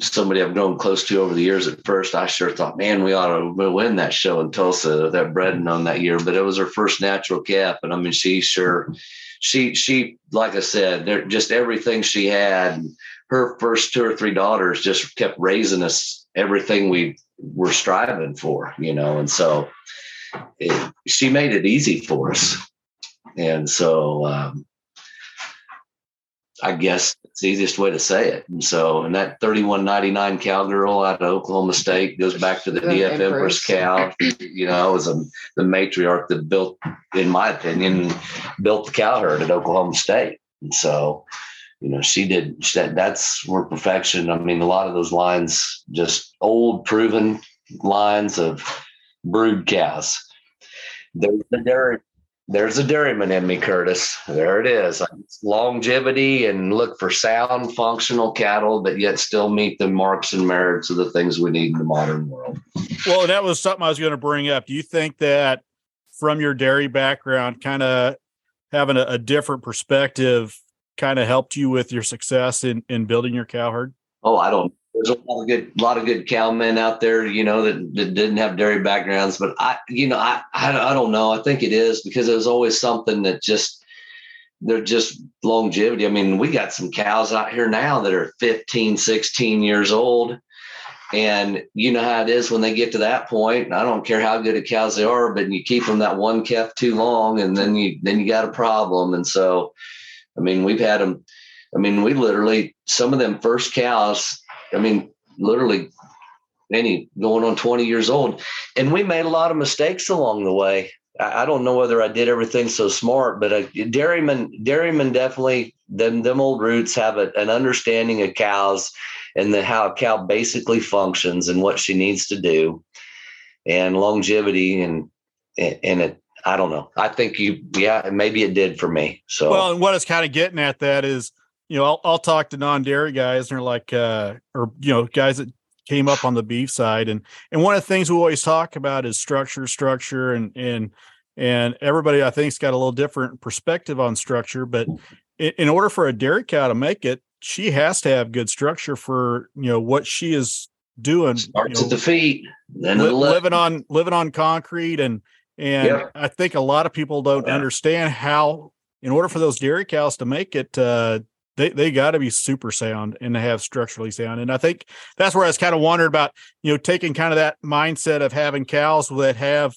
somebody I've known close to over the years. At first, I sure thought, man, we ought to win that show in Tulsa, that bred on that year. But it was her first natural calf, and I mean, she sure, she she like I said, there just everything she had. Her first two or three daughters just kept raising us everything we were striving for, you know, and so it, she made it easy for us, and so. Um, I guess it's the easiest way to say it. And so, and that 3199 cowgirl out of Oklahoma State goes back to the The DF Empress. Cow. You know, was a, the matriarch that built, in my opinion, built the cow herd at Oklahoma State. And so, you know, she did that. That's where perfection. I mean, a lot of those lines, just old proven lines of brood cows. There's the dairy there's a dairyman in me, Curtis. There it is. Longevity and look for sound, functional cattle, but yet still meet the marks and merits of the things we need in the modern world. Well, that was something I was going to bring up. Do you think that from your dairy background, kind of having a, a different perspective kind of helped you with your success in in building your cow herd? Oh, I don't. There's a lot of good, lot of good cowmen out there, you know, that, that didn't have dairy backgrounds. But I, you know, I, I, I don't know. I think it is because there's always something that just they're just longevity. I mean, we got some cows out here now that are 15, 16 years old. And you know how it is when they get to that point. I don't care how good a cows they are, but you keep them that one calf too long, and then you then you got a problem. And so, I mean, we've had them. I mean, we literally some of them first cows. I mean, literally, any going on twenty years old, and we made a lot of mistakes along the way. I don't know whether I did everything so smart, but uh, a dairyman, dairyman definitely them them old roots have a, an understanding of cows and the, how a cow basically functions and what she needs to do, and longevity and and it. I don't know. I think you, yeah, maybe it did for me. So well, and what it's kind of getting at that is, you know, I'll, I'll talk to non-dairy guys and they're like, uh, or you know, guys that came up on the beef side and and one of the things we always talk about is structure structure and and and everybody i think's got a little different perspective on structure but in, in order for a dairy cow to make it she has to have good structure for you know what she is doing starts you know, at the feet then li- living on living on concrete and and i think a lot of people don't Yeah. understand how in order for those dairy cows to make it uh they, they got to be super sound and to have structurally sound. And I think that's where I was kind of wondering about, you know, taking kind of that mindset of having cows that have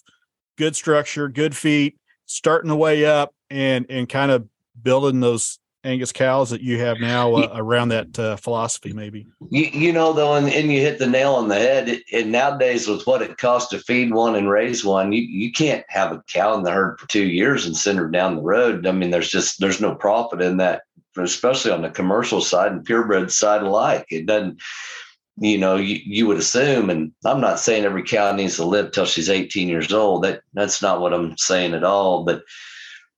good structure, good feet, starting the way up and, and kind of building those Angus cows that you have now uh, around that uh, philosophy, maybe. You, you know though, and, and you hit the nail on the head. It, and nowadays, with what it costs to feed one and raise one, you, you can't have a cow in the herd for two years and send her down the road. I mean, there's just there's no profit in that, especially on the commercial side and purebred side alike. It doesn't, you know, you, you would assume, and I'm not saying every cow needs to live till she's 18 years old. That that's not what I'm saying at all. But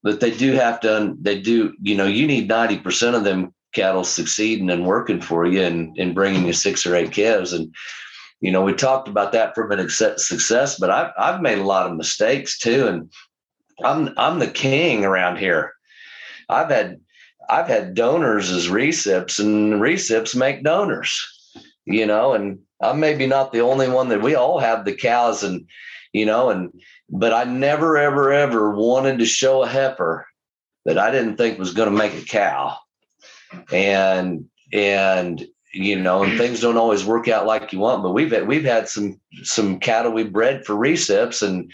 but they do have to. They do. You know, you need 90 percent of them cattle succeeding and working for you and, and bringing you six or eight calves. And, you know, we talked about that from an success, but I've, I've made a lot of mistakes too. And I'm, I'm the king around here. I've had, I've had donors as recips and recips make donors, you know, and I'm maybe not the only one that we all have the cows and, you know, and, but I never, ever, ever wanted to show a heifer that I didn't think was going to make a cow. And and you know and things don't always work out like you want but we've had we've had some some cattle we bred for recips and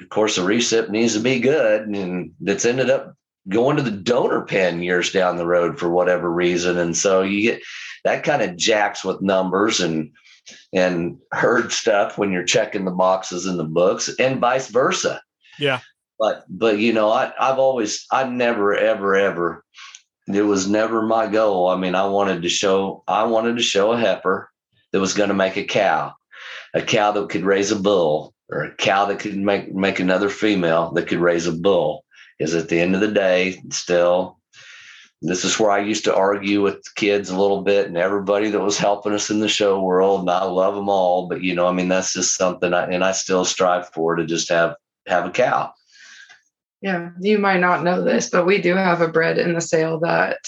of course a recip needs to be good and that's ended up going to the donor pen years down the road for whatever reason and so you get that kind of jacks with numbers and and herd stuff when you're checking the boxes in the books and vice versa Yeah. but but you know i i've always i never ever ever it was never my goal. I mean, I wanted to show I wanted to show a heifer that was going to make a cow, a cow that could raise a bull, or a cow that could make make another female that could raise a bull. Because at the end of the day, still, this is where I used to argue with kids a little bit and everybody that was helping us in the show world. And I love them all, but you know, I mean, that's just something I and I still strive for to just have have a cow. Yeah, you might not know this, but we do have a bred in the sale that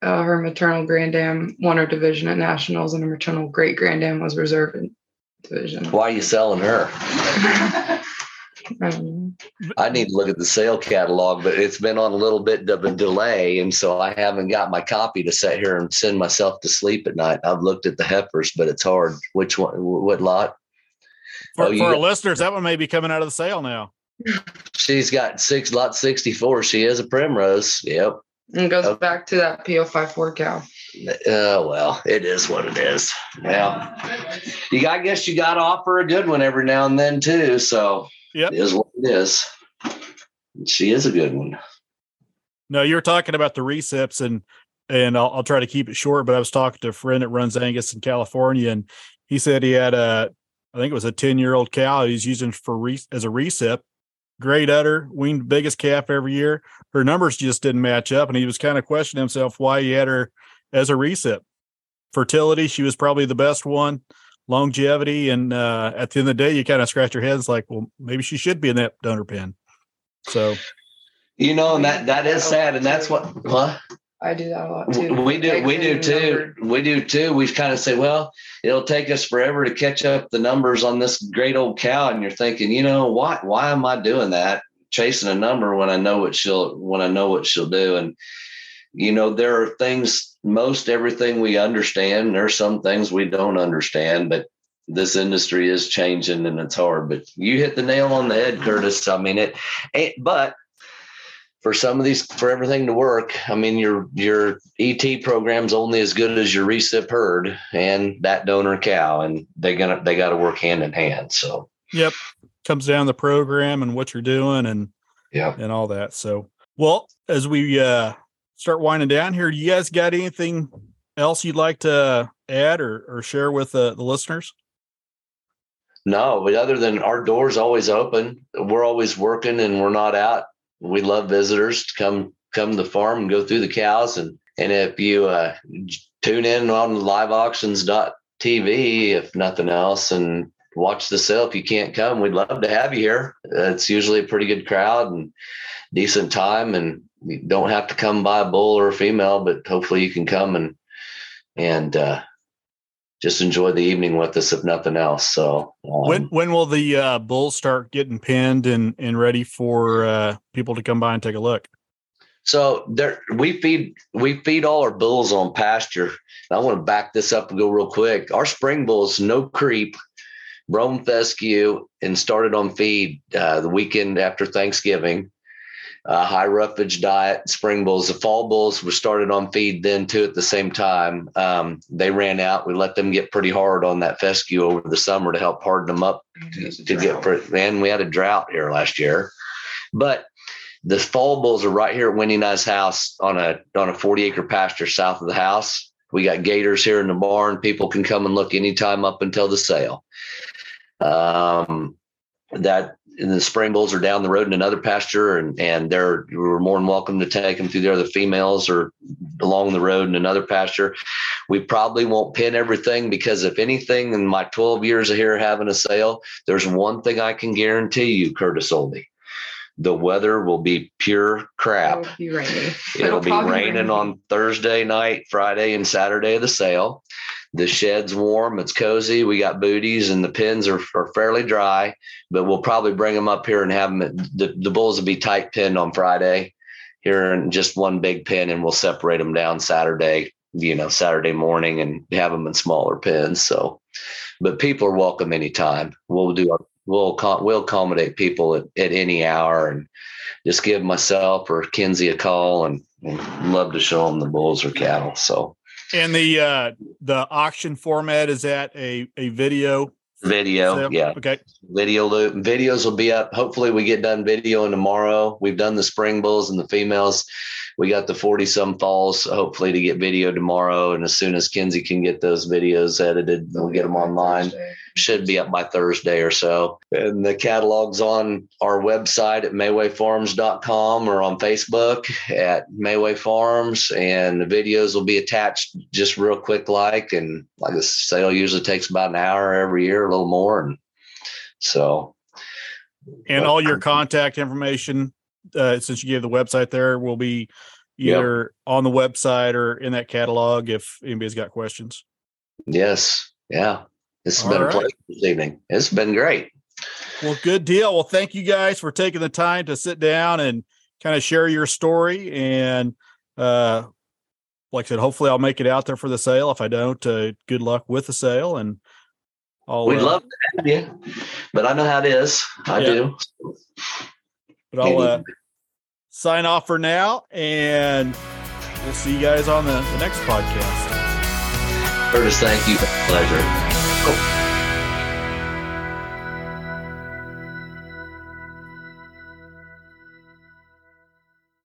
uh, her maternal grandam won her division at nationals, and her maternal great grandam was reserve in division. Why are you selling her? Um, I need to look at the sale catalog, but it's been on a little bit of a delay. And so I haven't got my copy to sit here and send myself to sleep at night. I've looked at the heifers, but it's hard. Which one, what lot? For, Oh, for our got- listeners, that one may be coming out of the sale now. She's got six lot 64. She is a primrose. Yep. and goes Okay. back to that PO54 cow. Uh, well, it is what it is. Yeah. You got, I guess you got to offer a good one every now and then too. So Yep. it is what it is. She is a good one. No, you were talking about the recips and and I'll, I'll try to keep it short, but I was talking to a friend that runs Angus in California and he said he had a I think it was a 10 year old cow he's using for re, as a recip. Great udder, weaned biggest calf every year. Her numbers just didn't match up, and he was kind of questioning himself why he had her as a recip. Fertility, she was probably the best one. Longevity, and uh, at the end of the day, you kind of scratch your heads like, well, maybe she should be in that donor pen. So You know, and that that is sad, and that's what what I do that a lot too. We do, we do too. We do too. We kind of say, well, it'll take us forever to catch up the numbers on this great old cow, and you're thinking, you know, why? Why am I doing that? Chasing a number when I know what she'll when I know what she'll do, and you know, there are things. Most everything we understand. There are some things we don't understand, but this industry is changing and it's hard. But you hit the nail on the head, Curtis. I mean it, it but for some of these for everything to work i mean your your et program's only as good as your recip herd and that donor cow and they gonna they got to work hand in hand so Yep. Comes down the program and what you're doing and yeah and all that. So, well, as we uh start winding down here, Do you guys got anything else you'd like to add or, or share with uh, the listeners? no but other than our doors always open. We're always working and we're not out. We love visitors to come come to the farm and go through the cows. And and if you uh tune in on liveauctions.tv if nothing else and watch the sale if you can't come. We'd love to have you here. It's usually a pretty good crowd and decent time and you don't have to come by a bull or a female but hopefully you can come and and uh just enjoy the evening with us if nothing else so um, when when will the uh, bulls start getting pinned and and ready for uh, people to come by and take a look? So there, we feed we feed all our bulls on pasture. And I want to back this up and go real quick. Our spring bulls, no creep, roam fescue, and started on feed uh, the weekend after Thanksgiving. Uh, high roughage diet, spring bulls. The fall bulls were started on feed then too at the same time. Um, they ran out. We let them get pretty hard on that fescue over the summer to help harden them up to, to get for and we had a drought here last year. But the fall bulls are right here at Winnie Nye's house on a on a 40 acre pasture south of the house. We got gators here in the barn. People can come and look anytime up until the sale. Um, that and the spring bulls are down the road in another pasture, and and they're we're more than welcome to take them through there. The females are along the road in another pasture. We probably won't pin everything because if anything, in my 12 years of here having a sale, there's one thing I can guarantee you, Curtis Oldie. The weather will be pure crap. It'll be raining. It'll be raining rain. on Thursday night, Friday, and Saturday of the sale. The shed's warm, it's cozy. We got booties, and the pins are, are fairly dry. But we'll probably bring them up here and have them. The the bulls will be tight pinned on Friday, here in just one big pin, and we'll separate them down Saturday. You know, Saturday morning, and have them in smaller pins. So, but people are welcome anytime. We'll do our we'll we'll accommodate people at, at any hour and just give myself or Kenzie a call and, and love to show them the bulls or cattle. So And the uh, the auction format is that a a video. video, sale? yeah, Okay. video loop videos will be up. Hopefully we get done videoing tomorrow. We've done the spring bulls and the females. We got the 40 some falls, hopefully to get video tomorrow. And as soon as Kenzie can get those videos edited, we'll get them online. should be up by Thursday or so. And the catalog's on our website at maywayfarms.com or on Facebook at Mayway Farms. And the videos will be attached just real quick like. And like the sale usually takes about an hour every year, a little more. And so And all your contact information, uh, since you gave the website there, will be Yep. either on the website or in that catalog if anybody's got questions. yes, yeah. It's All been a right. pleasure this evening. It's been great. Well, good deal. Well, thank you guys for taking the time to sit down and kind of share your story. And uh, like I said, hopefully I'll make it out there for the sale. If I don't, uh, good luck with the sale. And I'll, We'd uh, love to have you, but I know how it is. I Yeah. do. but I'll uh, sign off for now. And we'll see you guys on the, the next podcast. Curtis, thank you. Pleasure.